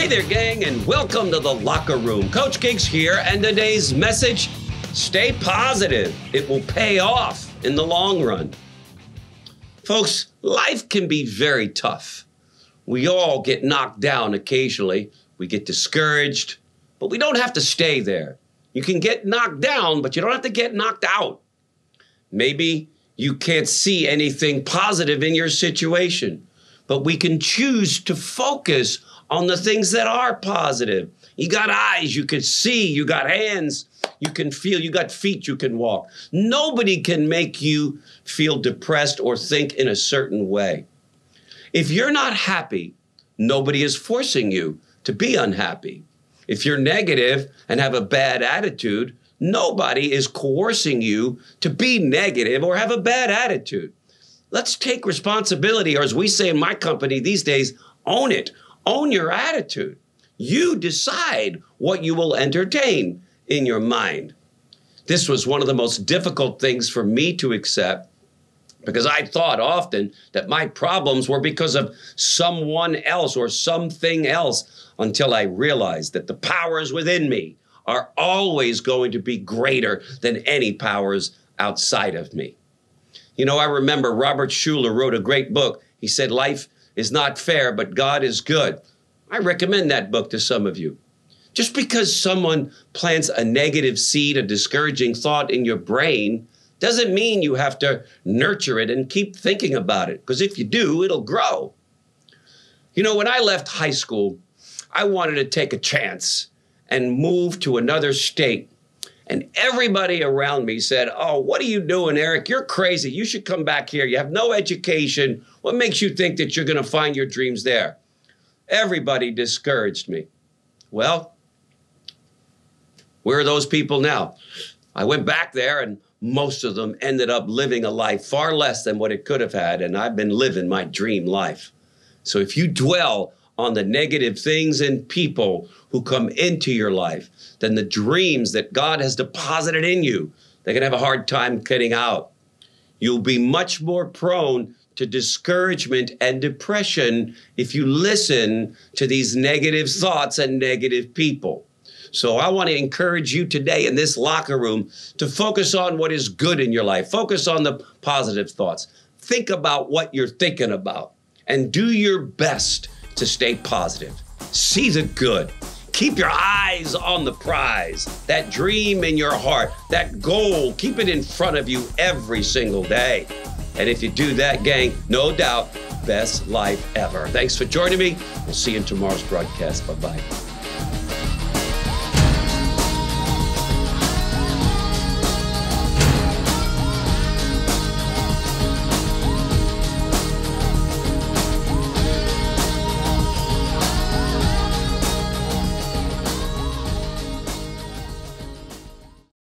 Hey there, gang, and welcome to the locker room. Coach Gigs here, and today's message stay positive. It will pay off in the long run. Folks, life can be very tough. We all get knocked down occasionally, we get discouraged, but we don't have to stay there. You can get knocked down, but you don't have to get knocked out. Maybe you can't see anything positive in your situation, but we can choose to focus on the things that are positive. You got eyes, you can see, you got hands, you can feel, you got feet, you can walk. Nobody can make you feel depressed or think in a certain way. If you're not happy, nobody is forcing you to be unhappy. If you're negative and have a bad attitude, nobody is coercing you to be negative or have a bad attitude. Let's take responsibility, or as we say in my company these days, own it. Own your attitude. You decide what you will entertain in your mind. This was one of the most difficult things for me to accept because I thought often that my problems were because of someone else or something else until I realized that the powers within me are always going to be greater than any powers outside of me. You know, I remember Robert Schuller wrote a great book. He said, Life is not fair, but God is good. I recommend that book to some of you. Just because someone plants a negative seed, a discouraging thought in your brain, doesn't mean you have to nurture it and keep thinking about it, because if you do, it'll grow. You know, when I left high school, I wanted to take a chance and move to another state. And everybody around me said, Oh, what are you doing, Eric? You're crazy. You should come back here. You have no education. What makes you think that you're going to find your dreams there? Everybody discouraged me. Well, where are those people now? I went back there and most of them ended up living a life far less than what it could have had. And I've been living my dream life. So if you dwell on the negative things and people who come into your life, then the dreams that God has deposited in you, they're going to have a hard time getting out. You'll be much more prone to discouragement and depression if you listen to these negative thoughts and negative people. So I want to encourage you today in this locker room to focus on what is good in your life. Focus on the positive thoughts. Think about what you're thinking about and do your best to stay positive. See the good. Keep your eyes on the prize, that dream in your heart, that goal. Keep it in front of you every single day. And if you do that, gang, no doubt, best life ever. Thanks for joining me. We'll see you in tomorrow's broadcast. Bye bye.